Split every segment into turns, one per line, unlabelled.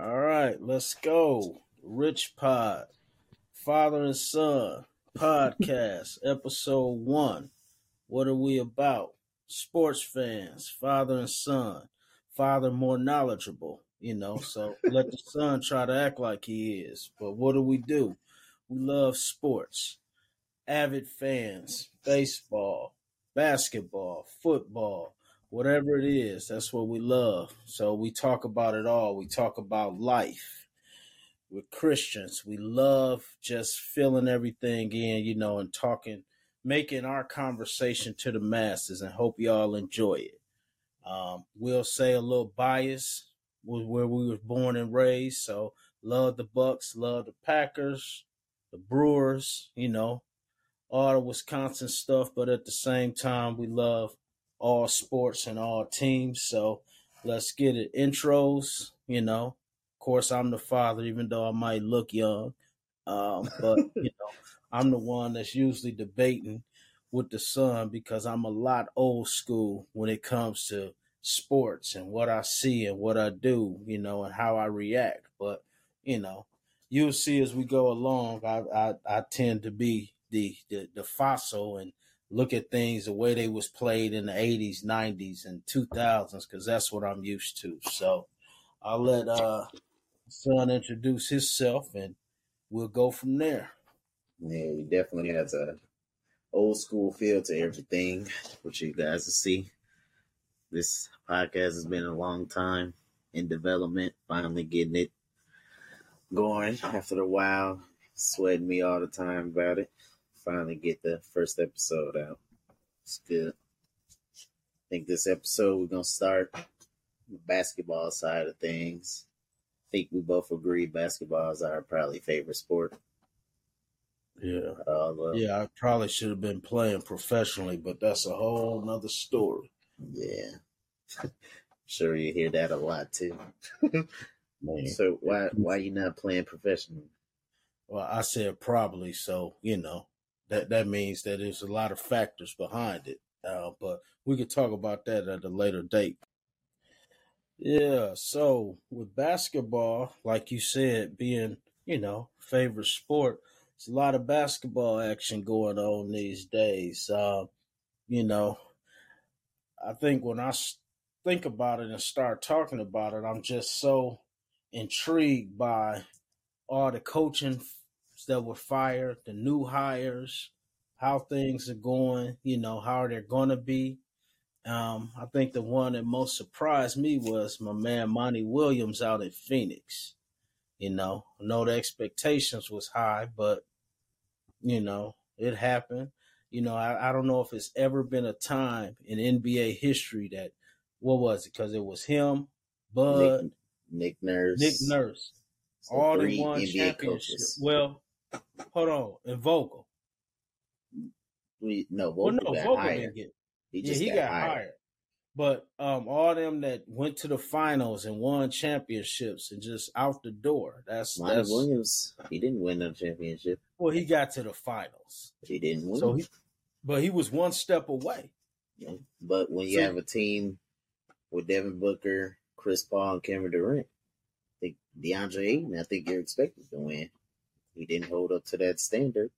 All right, let's go. Rich Rod, Father and Son podcast, episode one. What are we about? Sports fans, father and son. Father more knowledgeable, you know, so let the son try to act like he is. But what do we do? We love sports. Avid fans, baseball, basketball, football, whatever it is, that's what we love. So we talk about it all. We talk about life. We're Christians. We love just filling everything in, you know, and talking, making our conversation to the masses and hope y'all enjoy it. Um, we'll say a little bias was where we were born and raised. So love the Bucks, love the Packers, the Brewers, you know, all the Wisconsin stuff, but at the same time we love all sports and all teams. So let's get it. Intros, you know. Of course, I'm the father, even though I might look young. Um, but you know, I'm the one that's usually debating with the son because I'm a lot old school when it comes to sports and what I see and what I do, you know, and how I react. But you know, you'll see as we go along, I I, I tend to be the, the the fossil and look at things the way they was played in the 80s 90s and 2000s because that's what i'm used to. So i'll let uh son introduce himself and we'll go from there.
Yeah he definitely has a old school feel to everything which you guys will see. This podcast has been a long time in development finally getting it going after a while. Sweating me all the time about it finally get the first episode out. It's good. I think this episode we're gonna start the basketball side of things. I think we both agree basketball is our probably favorite sport.
Yeah. Uh, yeah, I probably should have been playing professionally, but that's a whole nother story.
Yeah. sure you hear that a lot too. so why why you not playing professionally?
Well, I said probably, so you know that that means that there's a lot of factors behind it. Uh, but we could talk about that at a later date. Yeah, so with basketball, like you said, being you know favorite sport, there's a lot of basketball action going on these days. Uh, you know, I think when I think about it and start talking about it, I'm just so intrigued by all the coaching that were fired, the new hires, how things are going, you know, how they're going to be. Um, I think the one that most surprised me was my man Monty Williams out in Phoenix. You know, I know the expectations was high, but you know, it happened. You know, I, I don't know if it's ever been a time in NBA history that what was it? Because it was him, Bud,
Nick, Nick Nurse,
Nick Nurse, so all the one championship. Well, hold on, and Vogel.
We no, Vogel well, no, got Vogel hired. didn't get.
He yeah, he got, got hired. hired. But um, all them that went to the finals and won championships and just out the door. That's
Monty that's Williams. He didn't win a championship.
Well, he got to the finals.
He didn't win.
So he, but he was one step away.
Yeah. But when you so, have a team with Devin Booker, Chris Paul, and Kevin Durant, I think DeAndre Ayton, I think you're expected to win. He didn't hold up to that standard.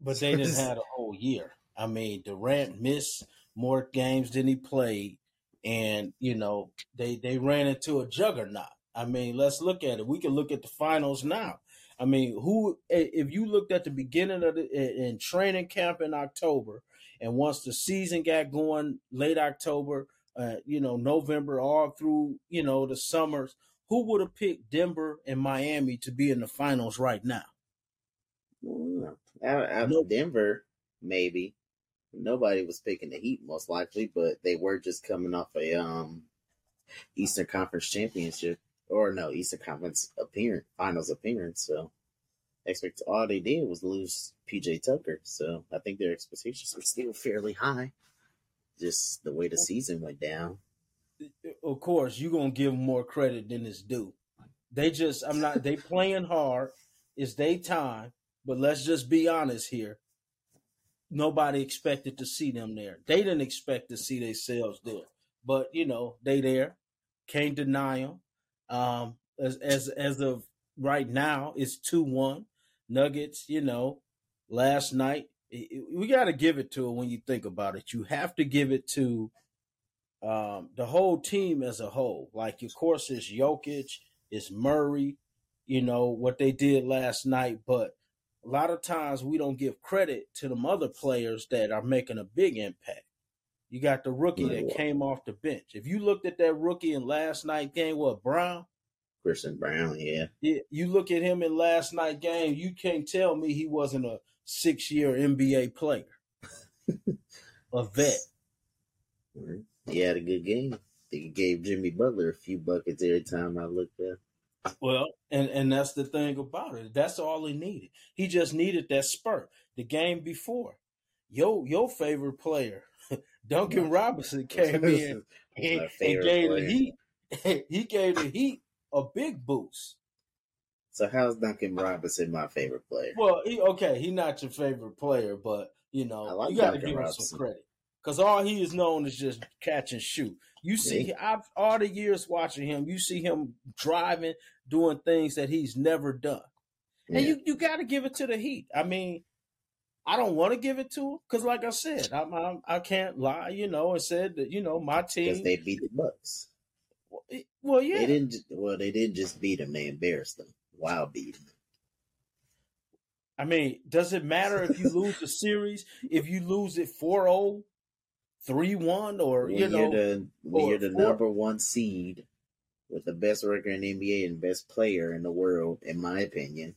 But they didn't have a whole year. I mean, Durant missed more games than he played, and you know they they ran into a juggernaut. I mean, let's look at it. We can look at the finals now. I mean, who if you looked at the beginning of the in training camp in October, and once the season got going late October, uh, you know November, all through you know the summers, who would have picked Denver and Miami to be in the finals right now?
Out, out Denver, maybe. Nobody was picking the Heat most likely, but they were just coming off a um Eastern Conference championship or no Eastern Conference appearance, finals appearance. So expect all they did was lose PJ Tucker. So I think their expectations were still fairly high. Just the way the season went down.
Of course, you're gonna give more credit than it's due. They just I'm not they playing hard. It's their time. But let's just be honest here. Nobody expected to see them there. They didn't expect to see themselves there. But, you know, they there. Can't deny them. Um, as as as of right now, it's two one. Nuggets, you know, last night we got to give it to it when you think about it. You have to give it to um, the whole team as a whole. Like, of course, it's Jokic, it's Murray, you know, what they did last night. But a lot of times we don't give credit to them other players that are making a big impact. You got the rookie that came off the bench. If you looked at that rookie in last night game, what Braun?
Christian Braun, yeah.
yeah. You look at him in last night game, you can't tell me he wasn't a six year NBA player, a vet.
He had a good game. I think he gave Jimmy Butler a few buckets every time I looked at.
Well, and and that's the thing about it. That's all he needed. He just needed that spurt. The game before, yo, your favorite player, Duncan Robinson, came in and, and gave player. the Heat. he gave the Heat a big boost.
So how's Duncan Robinson my favorite player?
Well, he, okay, he's not your favorite player, but you know like you got to give Robinson. him some credit because all he is known is just catch and shoot. You see, I've all the years watching him, you see him driving, doing things that he's never done, yeah. and you you got to give it to the Heat. I mean, I don't want to give it to him because, like I said, I, I, I can't lie, you know, and said that you know my team
because they beat the Bucks.
Well, yeah,
they didn't. Well, they didn't just beat them; they embarrassed them. Wow, beat them.
I mean, does it matter if you lose the series? If you lose it 4-0, 3-1, or when you know,
you're the, when you're the number one seed with the best record in the NBA and best player in the world, in my opinion.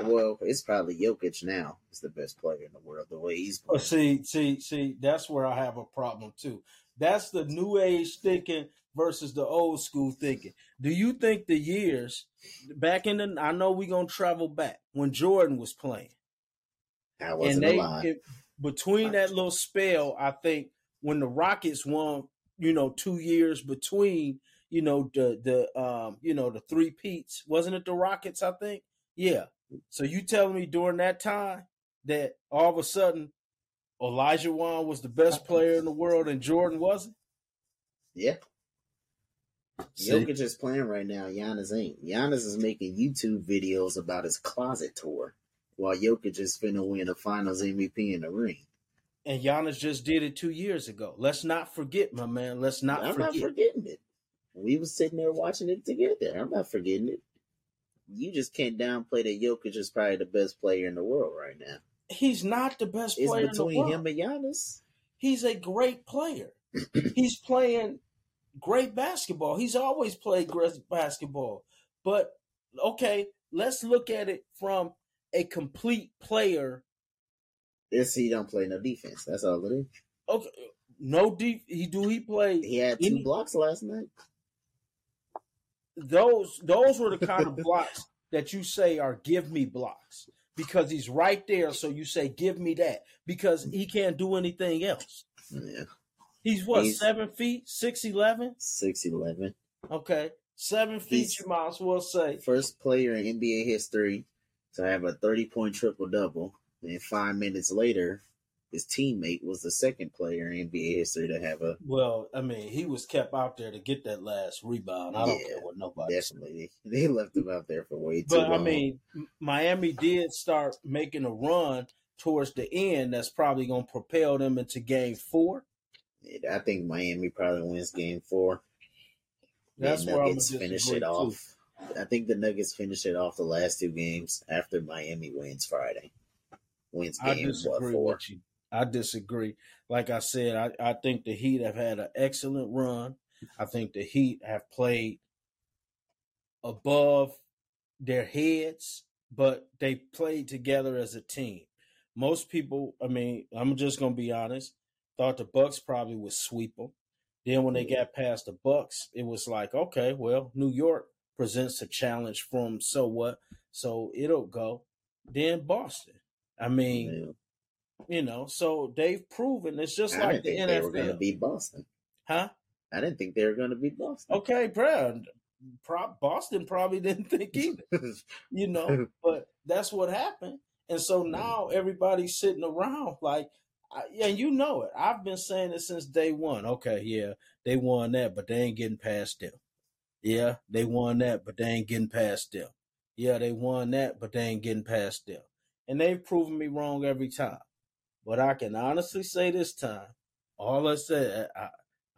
Well, it's probably Jokic now. Is the best player in the world the way he's
playing. see, see, see. That's where I have a problem too. That's the new age thinking versus the old school thinking. Do you think the years back in the? I know we're gonna travel back when Jordan was playing.
I wasn't and they, alive. It,
between that little spell, I think when the Rockets won, you know, two years between, you know, the the um, you know, the three peats, wasn't it the Rockets? I think, yeah. So you telling me during that time that all of a sudden Olajuwon was the best player in the world and Jordan wasn't?
Yeah. See? Jokic is playing right now. Giannis ain't. Giannis is making YouTube videos about his closet tour, while Jokic is finna win a Finals MVP in the ring.
And Giannis just did it two years ago. Let's not forget, my man. Let's not
I'm
forget.
not forgetting it. We was sitting there watching it together. I'm not forgetting it. You just can't downplay that Jokic is probably the best player in the world right now.
He's not the best it's player between
him and Giannis.
He's a great player. He's playing great basketball. He's always played great basketball. But okay, let's look at it from a complete player.
Yes, he don't play no defense. That's all it is.
Okay, no deep. He do he play?
He had two any, blocks last night.
Those those were the kind of blocks that you say are give me blocks because he's right there. So you say give me that because he can't do anything else.
Yeah.
He's what He's seven feet, six eleven,
six eleven.
Okay, seven feet. He's you might as well say
first player in NBA history to have a thirty point triple double, and five minutes later, his teammate was the second player in NBA history to have a.
Well, I mean, he was kept out there to get that last rebound. I don't
yeah,
care what nobody.
Definitely, said. they left him out there for way too
but,
long.
But I mean, Miami did start making a run towards the end. That's probably going to propel them into Game Four.
I think Miami probably wins game four. That's the Nuggets finish it off. Too. I think the Nuggets finish it off the last two games after Miami wins Friday. Wins game what, four.
I disagree. Like I said, I, I think the Heat have had an excellent run. I think the Heat have played above their heads, but they played together as a team. Most people, I mean, I'm just going to be honest thought the Bucks probably would sweep them. Then when they mm-hmm. got past the Bucks, it was like, okay, well, New York presents a challenge from so what, so it'll go. Then Boston. I oh, mean, yeah. you know, so they've proven it's just I like the NFL. They were
going to beat Boston,
huh?
I didn't think they were going to beat Boston.
Okay, Brad. Boston probably didn't think either, you know, but that's what happened. And so mm-hmm. now everybody's sitting around like, and you know it. I've been saying it since day one. Okay, yeah, they won that, but they ain't getting past them. Yeah, they won that, but they ain't getting past them. Yeah, they won that, but they ain't getting past them. And they've proven me wrong every time. But I can honestly say this time, all I said, I,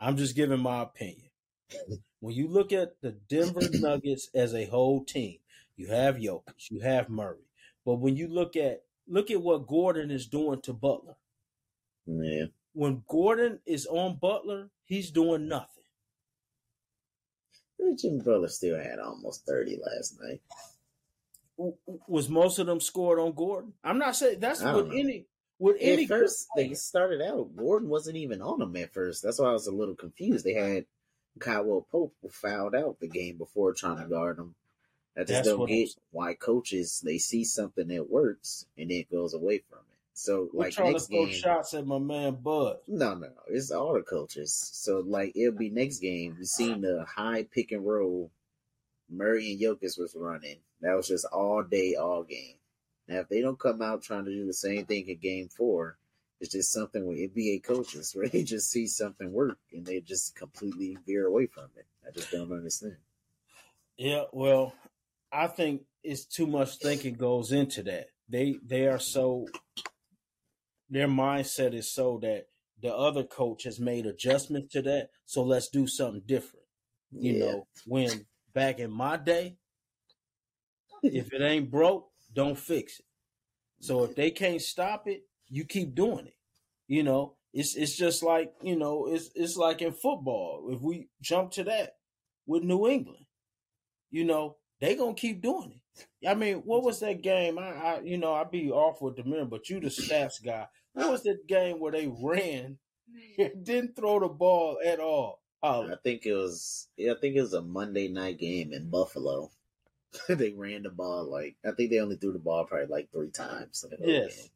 I'm just giving my opinion. When you look at the Denver Nuggets as a whole team, you have Jokic, you have Murray. But when you look at look at what Gordon is doing to Butler.
Yeah.
When Gordon is on Butler, he's doing nothing.
Jimmy Butler still had almost 30 last night.
Was most of them scored on Gordon? I'm not saying that's
what know.
any with any
At first, they started out. Gordon wasn't even on them at first. That's why I was a little confused. They had Kyle Pope fouled out the game before trying to guard him. I just
That's
don't get why coaches they see something that works and then it goes away from it. So
We're
like
trying
next
to throw
game,
shots at my man Bud.
no, no, no, it's all the coaches. So like it'll be next game. We seen the high pick and roll. Murray and Jokic was running. That was just all day, all game. Now if they don't come out trying to do the same thing in game four, it's just something with NBA coaches where they just see something work and they just completely veer away from it. I just don't understand.
Yeah, well, I think it's too much thinking goes into that. They they are so their mindset is so that the other coach has made adjustments to that. So let's do something different. You
Yeah.
know, when back in my day, if it ain't broke, don't fix it. So if they can't stop it, you keep doing it. You know, it's it's just like you know, it's it's like in football. If we jump to that with New England, you know, they gonna keep doing it. I mean, what was that game? I, I you know, I'd be off with the memory, but you the stats guy. What was that game where they ran, didn't throw the ball at all? Oh,
I think it was yeah, I think it was a Monday night game in Buffalo. they ran the ball like I think they only threw the ball probably like three times. in the whole
Yes.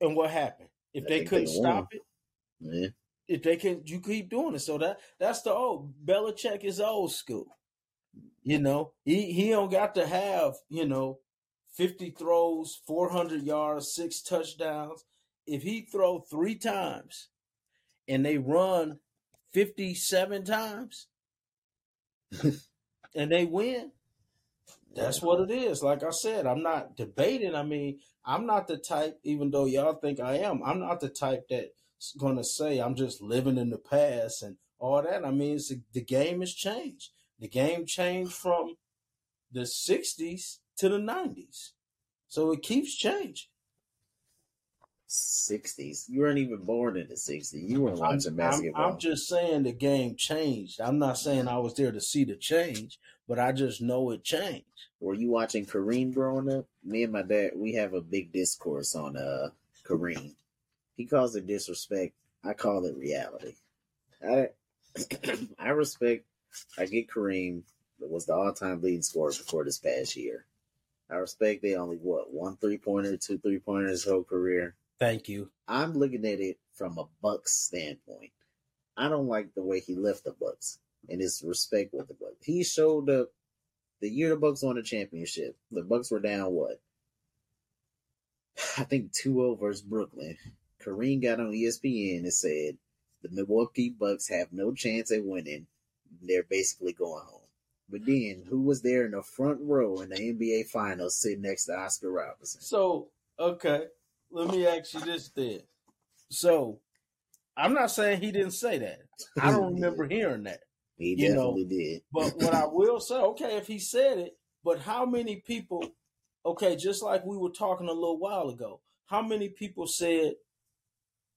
and what happened? If
I
they couldn't
they
stop it,
Yeah.
if they can, you keep doing it. So that that's the old Belichick is old school. You know, he he don't got to have you know fifty throws, four hundred yards, six touchdowns. If he throw three times, and they run fifty seven times, and they win, that's what it is. Like I said, I'm not debating. I mean, I'm not the type, even though y'all think I am, I'm not the type that's going to say I'm just living in the past and all that. I mean, the game has changed. The game changed from the 60s to the 90s. So it keeps changing.
Sixties. You weren't even born in the sixties. You weren't
I'm,
watching
I'm,
basketball.
I'm just saying the game changed. I'm not saying I was there to see the change, but I just know it changed.
Were you watching Kareem growing up? Me and my dad, we have a big discourse on uh Kareem. He calls it disrespect. I call it reality. I I respect. I get Kareem that was the all time leading scorer before this past year. I respect they only what one three pointer, two three pointers his whole career.
Thank you.
I'm looking at it from a Bucks standpoint. I don't like the way he left the Bucks and his respect with the Bucks. He showed up the year the Bucks won the championship. The Bucks were down what? I think 2-0 versus Brooklyn. Kareem got on ESPN and said the Milwaukee Bucks have no chance at winning. They're basically going home. But then, who was there in the front row in the NBA Finals sitting next to Oscar Robertson?
So, okay, let me ask you this then. So, I'm not saying he didn't say that. I don't remember hearing that.
He
You know,
definitely did.
But what I will say, okay, if he said it, but how many people, okay, just like we were talking a little while ago, how many people said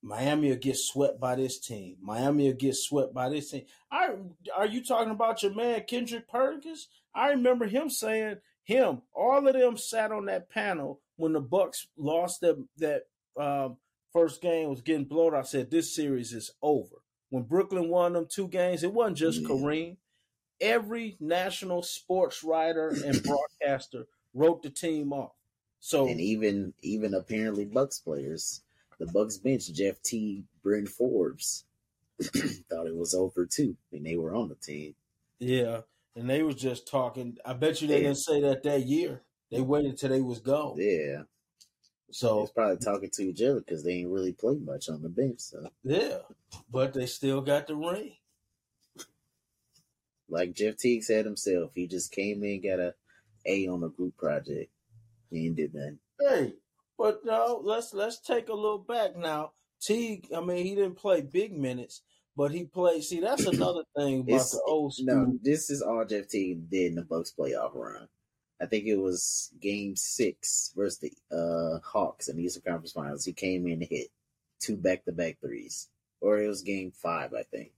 Miami will get swept by this team? Miami will get swept by this team. I are you talking about your man Kendrick Perkins? I remember him saying him. All of them sat on that panel when the Bucks lost that that um, first game was getting blown. I said this series is over. When Brooklyn won them two games, it wasn't just
Yeah.
Kareem. Every national sports writer and broadcaster wrote the team off. So
and even even apparently Bucks players, the Bucks bench, Jeff Teague, Bryn Forbes, thought it was over too, and they were on the team.
yeah, and they was just talking. I bet you they
Yeah.
didn't say that that year. They waited till they was gone.
Yeah,
So
was probably talking to each other because they ain't really played much on the bench. So
yeah, but they still got the ring.
Like Jeff Teague said himself, he just came in, got a A on the group project. He ain't did nothing.
Hey, but no, let's let's take a little back now. Teague, I mean, he didn't play big minutes, but he played. See, that's another thing about
It's
the old school.
no, this is all Jeff Teague did in the Bucks playoff run. I think it was game six versus the uh, Hawks in the Eastern Conference Finals. He came in and hit two back to back threes. Or it was game five, I think.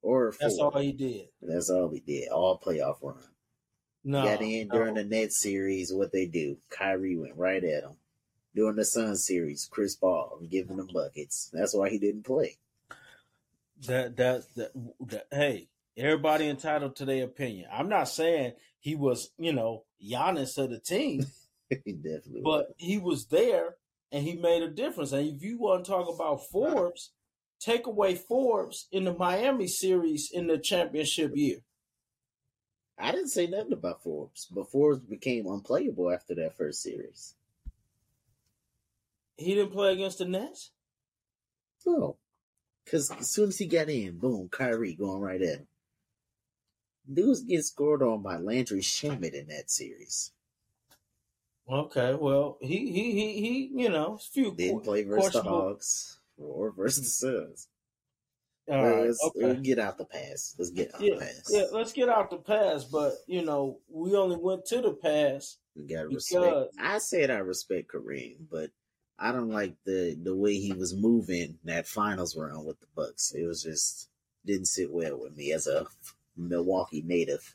Or four.
That's all he did.
That's all he did. All playoff run.
No,
Got in during
no.
the Nets series. What they do? Kyrie went right at him. During the Sun series, Chris Paul giving them buckets. That's why he didn't play.
that, that that that hey, everybody entitled to their opinion. I'm not saying he was, you know, Giannis of the team,
he definitely
but he was there and he made a difference. And if you want to talk about Forbes, take away Forbes in the Miami series in the championship year.
I didn't say nothing about Forbes, but Forbes became unplayable after that first series.
He didn't play against the Nets.
No. Because as soon as he got in, boom, Kyrie going right at him. Dude was getting scored on by Landry Shamet in that series.
Okay, well, he he he he, you know, few.
Didn't play versus the Hawks or versus the Suns.
All
Well,
right,
let's,
okay.
let's get out the pass. Let's get out
Yeah,
the pass.
yeah, let's get out the past, but you know, we only went to the past.
We gotta respect. I said I respect Kareem, but I don't like the the way he was moving that finals run with the Bucks. It was just didn't sit well with me as a Milwaukee native.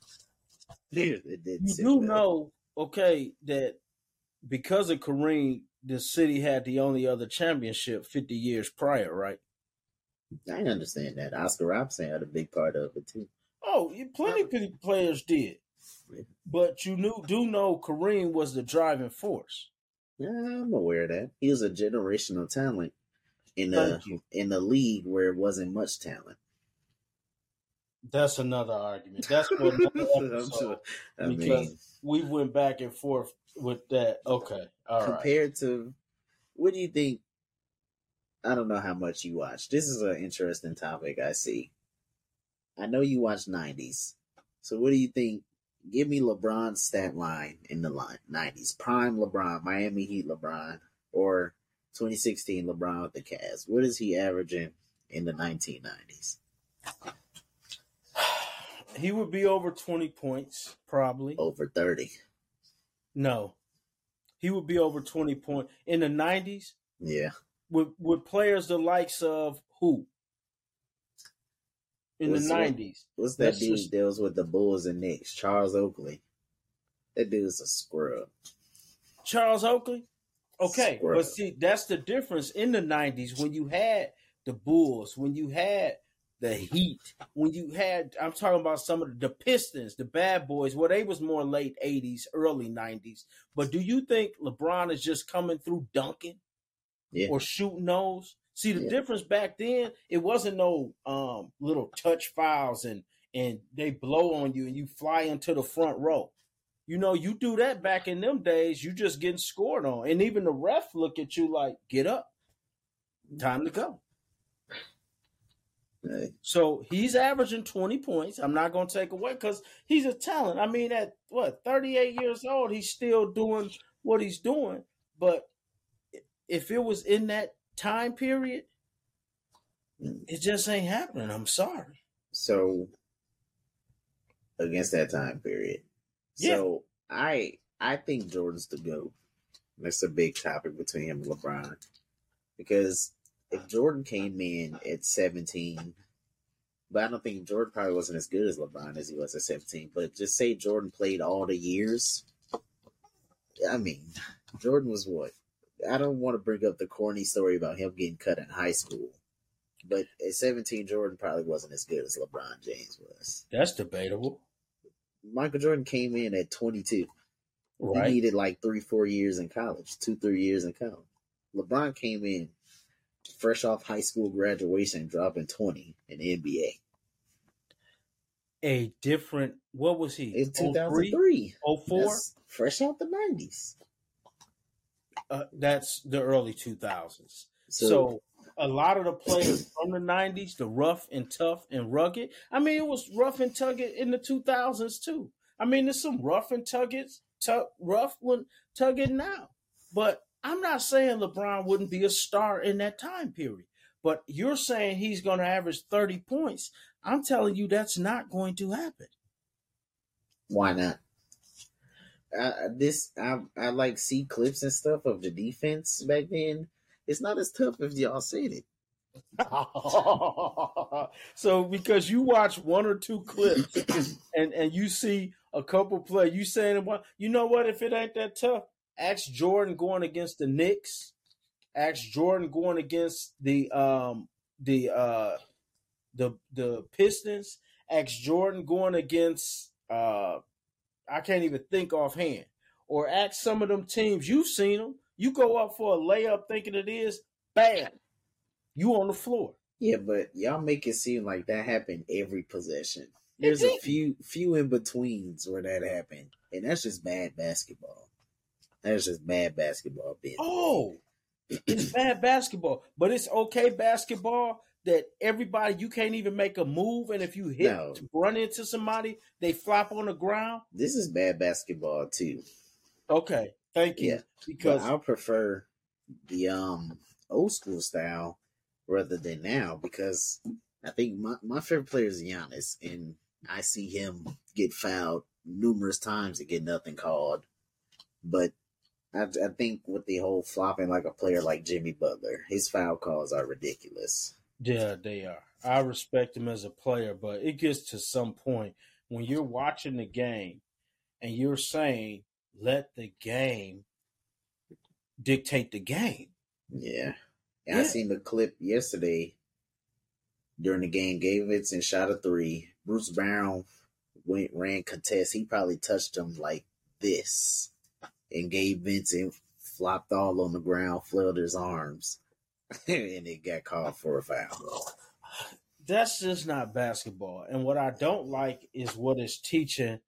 It didn't
You do
well.
know, okay, that because of Kareem, the city had the only other championship 50 years prior, right?
I understand that. Oscar Robertson had a big part of it too.
Oh, plenty of players did, but you knew do know Kareem was the driving force.
Yeah, I'm aware of that. He was a generational talent in a
you.
in a league where it wasn't much talent.
That's another argument. That's what
sure. I
because
mean,
we went back and forth with that. Okay, all right.
compared to what do you think? I don't know how much you watch. This is an interesting topic. I see. I know you watch '90s, so what do you think? Give me LeBron's stat line in the line '90s. Prime LeBron, Miami Heat LeBron, or 2016 LeBron with the Cavs. What is he averaging in the 1990s?
He would be over 20 points, probably.
Over 30.
No. He would be over 20 points. In the 90s,
Yeah.
with, with players the likes of who? In
What's
the
what-
90s.
What's that
Let's
dude
just-
was with the Bulls and Knicks? Charles Oakley. That dude's a scrub.
Charles Oakley? Okay, but see, that's the difference in the 90s when you had the Bulls, when you had the Heat, when you had, I'm talking about some of the, Pistons, the Bad Boys, where they was more late 80s, early 90s. But do you think LeBron is just coming through dunking?
Yeah.
or shooting those. See the
Yeah.
difference back then, it wasn't no um little touch fouls and and they blow on you and you fly into the front row. You know, you do that back in them days, you just getting scored on. And even the ref look at you like, get up. Time to go. So he's averaging 20 points. I'm not going to take away because he's a talent. I mean, at what, 38 years old, he's still doing what he's doing. But if it was in that time period, it just ain't happening. I'm sorry.
So against that time period.
Yeah.
So I I think Jordan's the GOAT. That's a big topic between him and LeBron. Because if Jordan came in at 17, but I don't think Jordan probably wasn't as good as LeBron as he was at 17. But just say Jordan played all the years. I mean, Jordan was what? I don't want to bring up the corny story about him getting cut in high school. But at 17, Jordan probably wasn't as good as LeBron James was.
That's debatable.
Michael Jordan came in at 22.
Right.
He needed like three, four years in college, two, three years in college. LeBron came in fresh off high school graduation, dropping 20 in the NBA.
A different, what was he? 03?
2003.
04?
That's fresh out the 90s.
Uh, that's the early 2000s.
So,
So, a lot of the players from the '90s, the rough and tough and rugged. I mean, it was rough and tugged in the 2000s too. I mean, there's some rough and tugged, tug, rough one tugged now. But I'm not saying LeBron wouldn't be a star in that time period. But you're saying he's going to average 30 points. I'm telling you, that's not going to happen.
Why not? I, this I I like see clips and stuff of the defense back then. It's not as tough as y'all said it.
so because you watch one or two clips and and you see a couple play, you saying what? You know what? If it ain't that tough, ask Jordan going against the Knicks. Ask Jordan going against the um the uh the the Pistons. Ask Jordan going against uh I can't even think offhand. Or ask some of them teams you've seen them. You go up for a layup thinking it is bam, you on the floor.
Yeah, but y'all make it seem like that happened every possession. There's a few few in betweens where that happened, and that's just bad basketball. That's just bad basketball. Business.
Oh, it's bad basketball, but it's okay basketball that everybody you can't even make a move, and if you hit
No.
run into somebody, they flop on the ground.
This is bad basketball too.
Okay, thank you.
Yeah, But
because
I prefer the um old school style rather than now because I think my, my favorite player is Giannis, and I see him get fouled numerous times and get nothing called. But I, I think with the whole flopping like a player like Jimmy Butler, his foul calls are ridiculous.
yeah, they are. I respect him as a player, but it gets to some point when you're watching the game and you're saying, "Let the game dictate the game."
Yeah. And I seen the clip yesterday during the game. Gabe Vincent shot a three. Bruce Brown went ran contest. He probably touched him like this. And Gabe Vincent flopped all on the ground, flailed his arms. and it got called for a foul.
that's just not basketball. And what I don't like is what it's teaching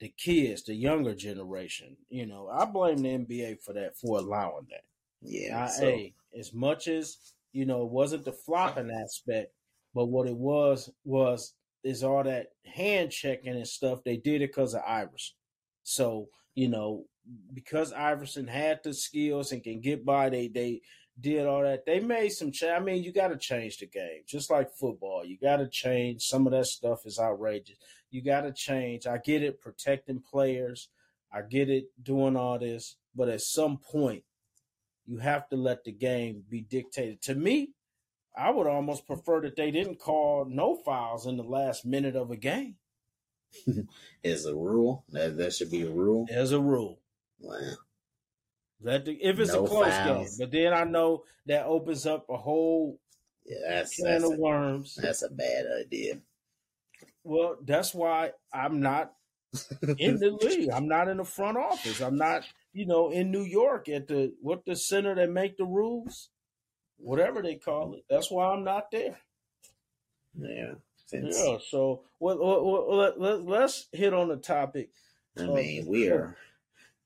the kids, the younger generation. You know, I blame the NBA for that, for allowing that.
Yeah.
I,
so,
hey, as much as you know, it wasn't the flopping aspect, but what it was was is all that hand checking and stuff. They did it because of Iverson. So you know, because Iverson had the skills and can get by, they they did all that. They made some change. I mean, you got to change the game, just like football. You got to change. Some of that stuff is outrageous. You got to change. I get it, protecting players. I get it, doing all this, but at some point, you have to let the game be dictated. To me, I would almost prefer that they didn't call no fouls in the last minute of a game
as a rule, that, that should be a rule.
as a rule.
Wow.
Let the, if it's
No
a close
fouls.
game, but then I know that opens up a whole
Yeah, that's,
can
that's,
of
a,
worms.
that's a bad idea.
Well, that's why I'm not in the league. I'm not in the front office. I'm not, you know, in New York at the what the center that make the rules, whatever they call it. That's why I'm not there.
Yeah. Since,
Yeah. So, well, well, well, let, let, let's hit on the topic.
I mean, we are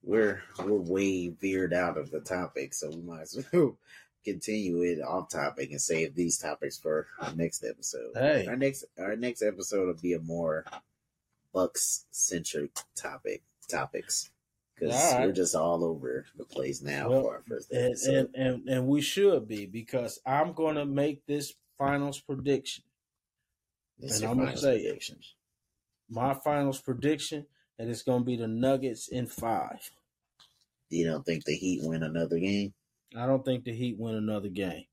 we're we're way veered out of the topic, so we might as well continue it off topic and save these topics for our next episode.
Hey.
Our next our next episode will be a more Bucks centric topic topics because
right.
we're just all over the place now
Well,
for our first
And,
episode.
and and and we should be because I'm going to make this finals prediction.
It's
and I'm gonna say
predictions.
My finals prediction that it's going to be the Nuggets in five.
You don't think the Heat win another game?
I don't think the Heat win another game.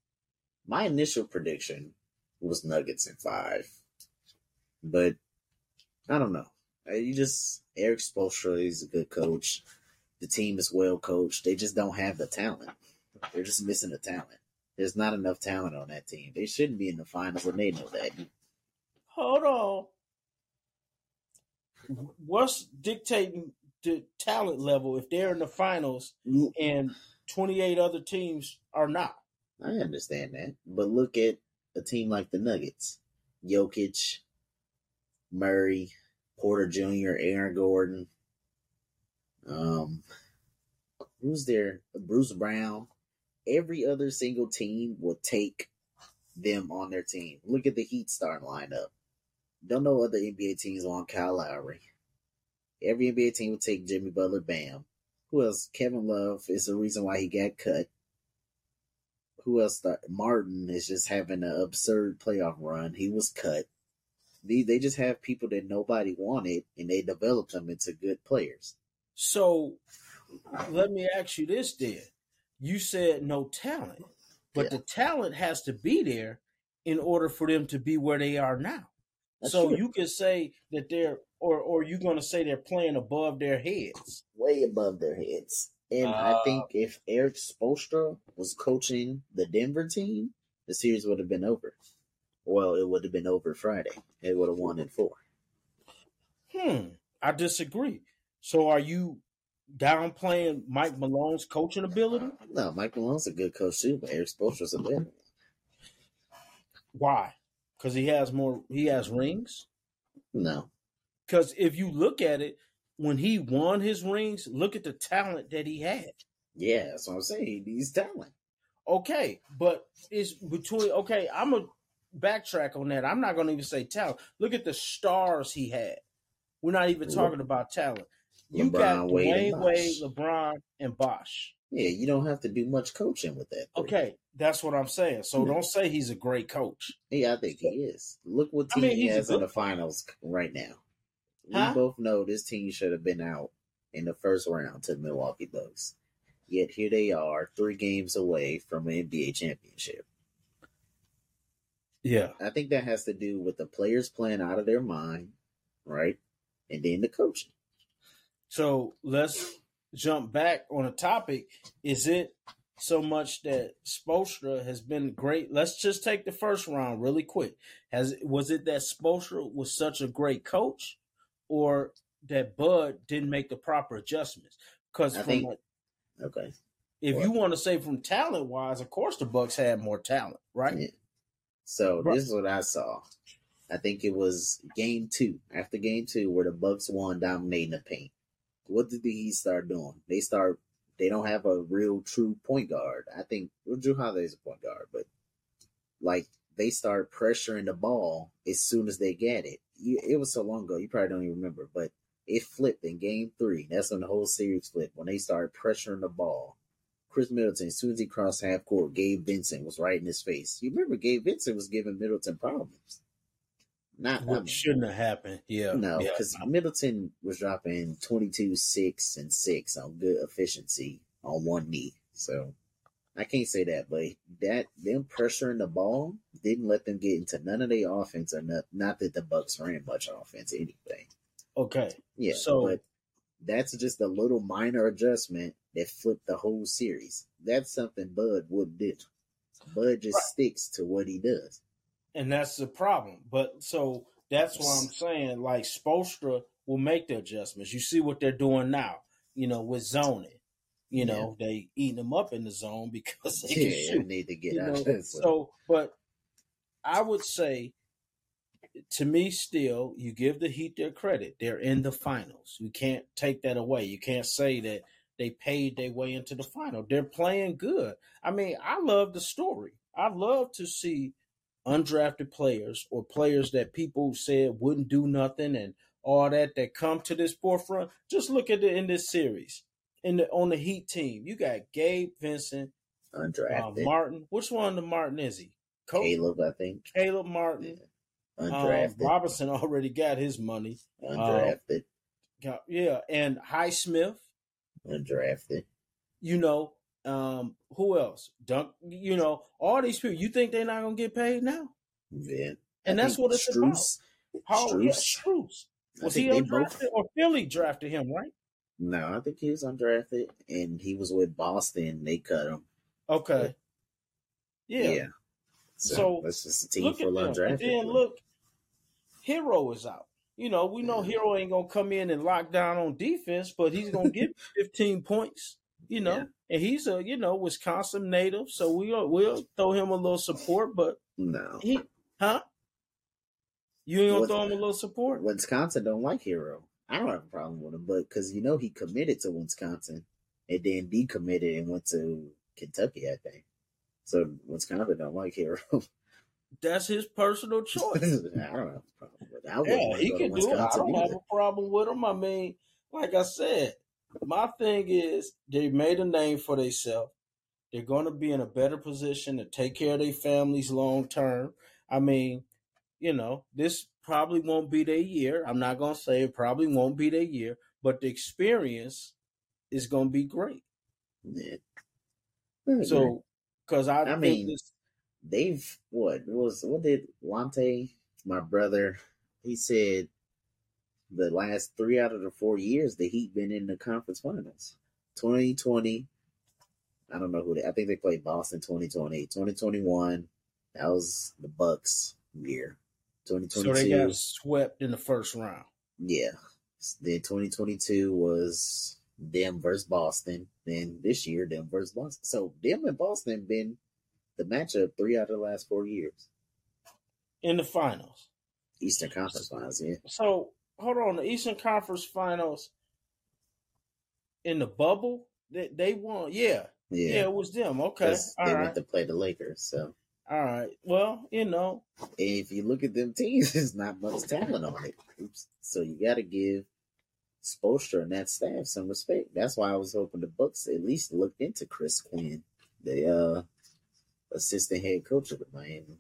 My initial prediction was Nuggets in five, but I don't know. Uh, You just Erik Spoelstra is a good coach. The team is well coached. They just don't have the talent. They're just missing the talent. There's not enough talent on that team. They shouldn't be in the finals, and they know that.
Hold on. What's dictating the talent level if they're in the finals and 28 other teams are not?
I understand that, but look at a team like the Nuggets: Jokic, Murray, Porter Jr., Aaron Gordon. Um, who's there? Bruce Brown. Every other single team will take them on their team. Look at the Heat starting lineup. Don't know other NBA teams want Kyle Lowry. Every NBA team would take Jimmy Butler, Bam. Who else? Kevin Love is the reason why he got cut. Who else? Start? Martin is just having an absurd playoff run. He was cut. They they just have people that nobody wanted, and they develop them into good players.
So let me ask you this then. You said no talent, but
Yeah.
the talent has to be there in order for them to be where they are now.
That's
so
true.
you could say that they're or or you're gonna say they're playing above their heads.
way above their heads. And I
Uh,
think if Erik Spoelstra was coaching the Denver team, the series would have been over. Well, it would have been over Friday. It would have won in four.
Hmm. I disagree. So are you downplaying Mike Malone's coaching ability?
No, Mike Malone's a good coach too, but Erik Spoelstra's a better.
Why? Because he has more he has rings?
No,
Because if you look at it, when he won his rings, look at the talent that he had.
yeah, that's what I'm saying. He needs talent.
Okay, but it's between okay, I'm gonna backtrack on that. I'm not gonna even say talent. Look at the stars he had. We're not even talking about talent. You
LeBron,
got
Wade,
Dwyane Wade, LeBron, and Bosh.
Yeah, you don't have to do much coaching with that. three.
Okay, that's what I'm saying. So don't say he's a great coach.
Yeah, I think he is. Look what
I
team
mean,
he has in the finals right now.
Huh?
We both know this team should have been out in the first round to the Milwaukee Bucks. Yet here they are, three games away from an NBA championship.
Yeah.
I think that has to do with the players playing out of their mind, right? And then the coaching.
So let's jump back on a topic. Is it so much that Spoelstra has been great? Let's just take the first round really quick. Has was it that Spoelstra was such a great coach, or that Bud didn't make the proper adjustments? Because from
think- Okay.
if you want to say from talent wise, of course the Bucks had more talent, right?
Yeah. So
Right.
this is what I saw. I think it was game two, after game two, where the Bucks won dominating the paint. What did the Heat start doing? They start they don't have a real true point guard. I think Drew is a point guard, but like they start pressuring the ball as soon as they get it. You, it was so long ago, you probably don't even remember, but it flipped in game three. That's when the whole series flipped when they started pressuring the ball. Khris Middleton, as soon as he crossed half court, Gabe Vincent was right in his face. You remember Gabe Vincent was giving Middleton problems. Not I
What
mean,
shouldn't have happened. Yeah.
no,
yeah.
because Middleton was dropping 22, 6, and 6 on good efficiency on one knee. So I can't say that, but that them pressuring the ball didn't let them get into none of their offense or not, not that the Bucks ran much offense anyway.
Okay.
Yeah,
So-
but that's just a little minor adjustment that flipped the whole series. That's something Bud would do. Bud just
Right.
sticks to what he does.
And that's the problem. But so that's why I'm saying like Spoelstra will make the adjustments. You see what they're doing now, you know, with zoning. You know, they eating them up in the zone because they
Yeah, need to get
you
out
know?
of this.
So, but I would say, to me, still, you give the Heat their credit. They're in the finals. You can't take that away. You can't say that they paid their way into the final. They're playing good. I mean, I love the story. I love to see undrafted players or players that people said wouldn't do nothing and all that that come to this forefront. Just look at it in this series. In the on the Heat team, you got Gabe Vincent, uh,
undrafted.
Martin. Which one of the Martin is he? Coach
Caleb, I think.
Caleb Martin.
Yeah.
Um,
Undrafted.
Robinson already got his money.
undrafted.
Got- yeah, and Highsmith.
undrafted.
You know, um, who else? Dunk. You know, all these people. You think they're not gonna get paid now?
Then
And
I
that's what it's about.
Struce-
How? Yeah,
Strus.
Strus. Was he
they both.
or Philly drafted him? Right.
No, I think he was undrafted, and he was with Boston. They cut him.
Okay. Yeah. Yeah.
So,
So,
that's just a team
look
full
at
of
them.
undrafted.
And then look, Herro is out. You know, we know
Yeah.
Herro ain't gonna come in and lock down on defense, but he's gonna get 15 points. You know,
Yeah.
and he's a you know Wisconsin native, so we'll we'll throw him a little support. But
no,
he, huh? You ain't gonna throw him a little support?
Wisconsin don't like Herro. I don't have a problem with him, but because you know he committed to Wisconsin and then decommitted and went to Kentucky, I think. So Wisconsin don't like Herro.
that's his personal choice.
I don't have a problem with that. I
yeah, he can do it. I don't have a problem with him. I mean, like I said, my thing is they made a name for themselves. They're going to be in a better position to take care of their families long term. I mean, you know, this probably won't be their year. I'm not going to say it probably won't be their year, but the experience is going to be great.
Yeah.
So, because I,
I
think
mean,
this,
they've what was what did Wante, my brother, he said the last three out of the four years the Heat been in the conference finals. 2020, I don't know who they I think they played Boston 2020. 2021, that was the Bucks year.
so
2022,
they got swept in the first round.
yeah. Then 2022 was them versus Boston. Then this year, them versus Boston. So them and Boston been the matchup three out of the last four years.
in the finals.
Eastern Conference Finals, yeah.
So hold on, the Eastern Conference Finals in the bubble, they, they won. Yeah, yeah,
Yeah.
it was them. Okay, all
they
right,
went to play the Lakers. So
all right. Well, you know,
if you look at them teams, there's not much talent on it. Oops. So you got to give Spoelstra and that staff some respect. That's why I was hoping the Bucks at least looked into Chris Quinn, the uh, assistant head coach of the Miami.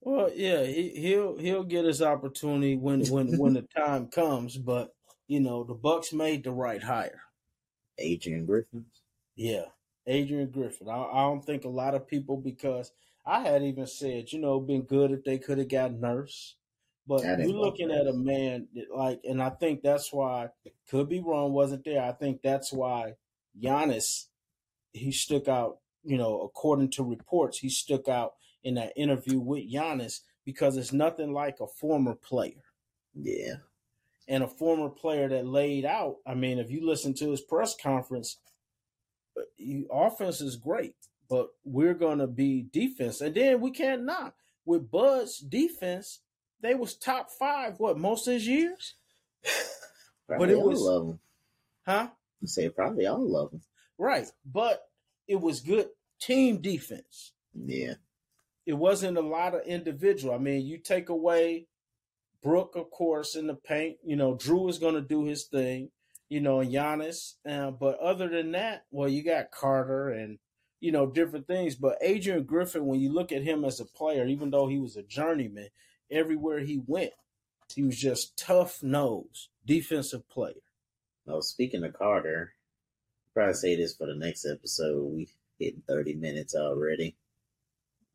Well, yeah, he, he'll he'll get his opportunity when when when the time comes. But you know, the Bucks made the right hire.
Adrian Griffin.
Yeah, Adrian Griffin. I, I don't think a lot of people because I had even said, you know, been good if they could have got Nurse. But you're looking at a man that, like, and I think that's why could be wrong, wasn't there? I think that's why Giannis he stuck out. You know, according to reports, he stuck out in that interview with Giannis because it's nothing like a former player
Yeah.
and a former player that laid out. I mean, if you listen to his press conference, uh, you, offense is great, but we're going to be defense. And then we can't knock with Bud's defense. They was top five what most of his years,
but
it
all
was-
of them.
huh?
I say probably all of them.
Right, but it was good team defense.
Yeah.
It wasn't a lot of individual. I mean, you take away Brook, of course, in the paint. You know, Jrue is going to do his thing. You know, and Giannis. Uh, but other than that, well, you got Carter and you know different things. But Adrian Griffin, when you look at him as a player, even though he was a journeyman, everywhere he went, he was just tough nose defensive player.
Oh, speaking of Carter, probably say this for the next episode. We hit thirty minutes already,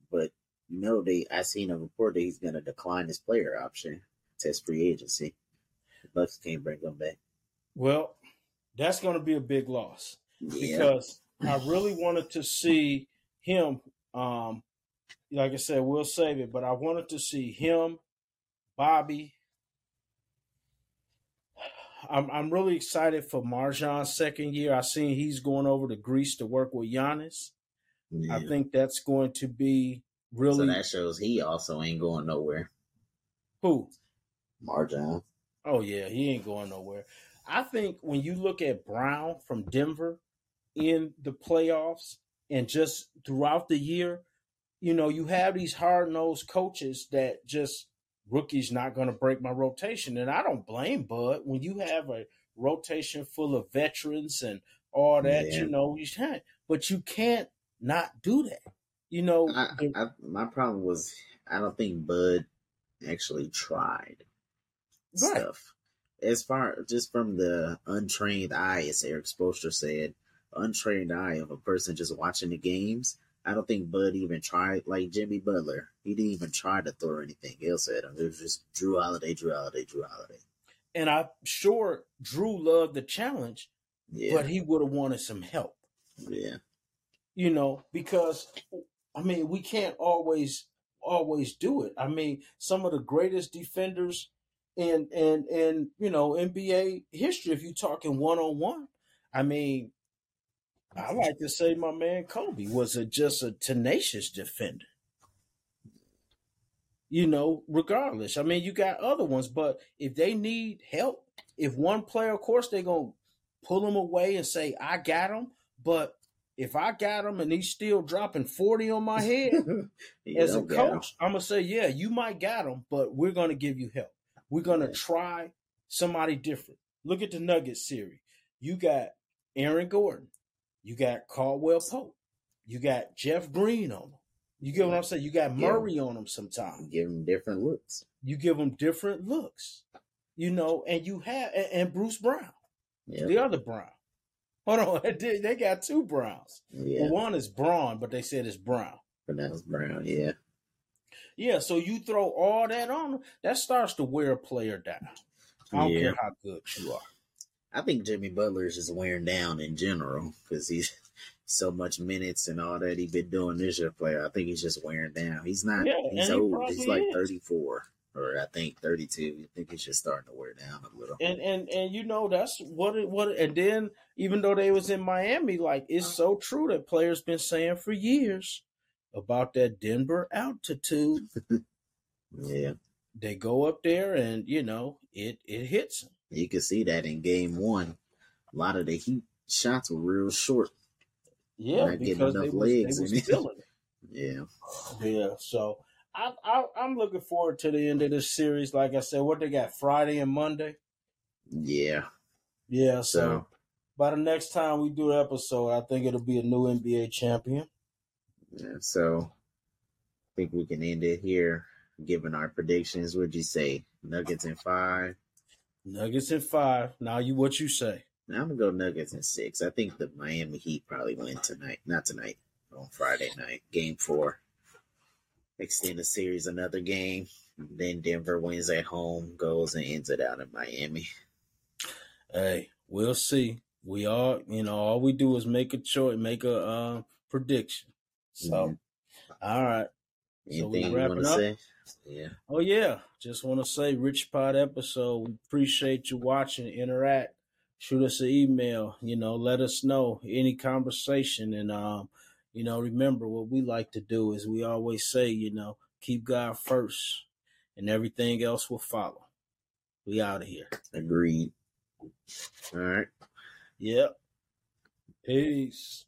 but you know they. I seen a report that he's gonna decline his player option, test free agency. The Bucks can't bring him back.
Well, that's going to be a big loss.
Yeah,
because I really wanted to see him. Um, like I said, we'll save it, but I wanted to see him, Bobby. I'm I'm really excited for MarJon's second year. I seen he's going over to Greece to work with Giannis.
yeah.
I think that's going to be
so that shows he also ain't going nowhere.
who.
MarJon.
Oh yeah, he ain't going nowhere. I think when you look at Braun from Denver in the playoffs and just throughout the year, you know, you have these hard nosed coaches that just rookies not going to break my rotation, and I don't blame Bud when you have a rotation full of veterans and all that.
Yeah.
You know, you can't, but you can't not do that. You know,
I, I, my problem was I don't think Bud actually tried
Right.
stuff. As far just from the untrained eye, as Erik Spoelstra said, untrained eye of a person just watching the games. I don't think Bud even tried like Jimmy Butler. He didn't even try to throw anything else at him. It was just Jrue Holiday, Jrue Holiday, Jrue Holiday.
and I'm sure Jrue loved the challenge,
Yeah,
but he would have wanted some help.
yeah,
you know, because I mean, we can't always always do it. I mean, some of the greatest defenders in in in you know NBA history, if you're talking one on one, I mean, I like to say my man Kobe was a just a tenacious defender. You know, regardless. I mean, you got other ones, but if they need help, if one player, of course, they're gonna pull them away and say, "I got them," but if I got him and he's still dropping 40 on my head, as a
don't got him.
coach, I'm gonna say, yeah, you might got him, but we're gonna give you help. We're gonna
Yeah.
try somebody different. Look at the Nuggets series. You got Aaron Gordon, you got Caldwell Pope, you got Jeff Green on them. You get what I'm saying? You got. Murray on them sometimes.
give him different looks.
You give them different looks, you know, and you have and, and Bruce Brown,
Yeah,
the other Brown. Hold on, they they got two Browns.
yeah.
Well, one is Braun, but they said it's Brown.
Pronounced Brown. Yeah,
Yeah, so you throw all that on that starts to wear a player down. I don't
Yeah.
care how good you are.
I think Jimmy Butler is just wearing down in general because he's so much minutes and all that he's been doing this year. Player, I think he's just wearing down. He's not.
Yeah,
he's
and he
old. He's like thirty four or I think thirty two. I think it's just starting to wear down a little.
And and and you know that's what it what and then even though they was in Miami, like it's so true that players been saying for years about that Denver altitude.
Yeah,
They go up there and you know it it hits them.
you can see that in game one. A lot of the Heat shots were real short.
Yeah,
Not getting
because they
enough
was, they
legs
was feeling it.
Yeah,
Yeah, so I, I I'm looking forward to the end of this series. Like I said, what they got Friday and Monday.
yeah.
Yeah, so,
So
by the next time we do the episode, I think it'll be a new NBA champion.
yeah, so I think we can end it here. Given our predictions, would you say Nuggets in five?
Nuggets in five. Now you what you say?
Now I'm gonna go Nuggets in six. I think the Miami Heat probably win tonight. Not tonight. On Friday night, Game Four. Extend the series another game. Then Denver wins at home, goes and ends it out in Miami.
Hey, we'll see. We all, you know, all we do is make a choice, make a uh, prediction. So,
Mhm.
all right. So we
Anything you
wrapping
want to
up?
say? Yeah.
Oh yeah, just want to say, Rich Rod episode. We appreciate you watching. Interact. Shoot us an email. You know, let us know any conversation, and um, you know, remember what we like to do is we always say, you know, keep God first, and everything else will follow. We out of here.
Agreed. All right.
Yep. Peace.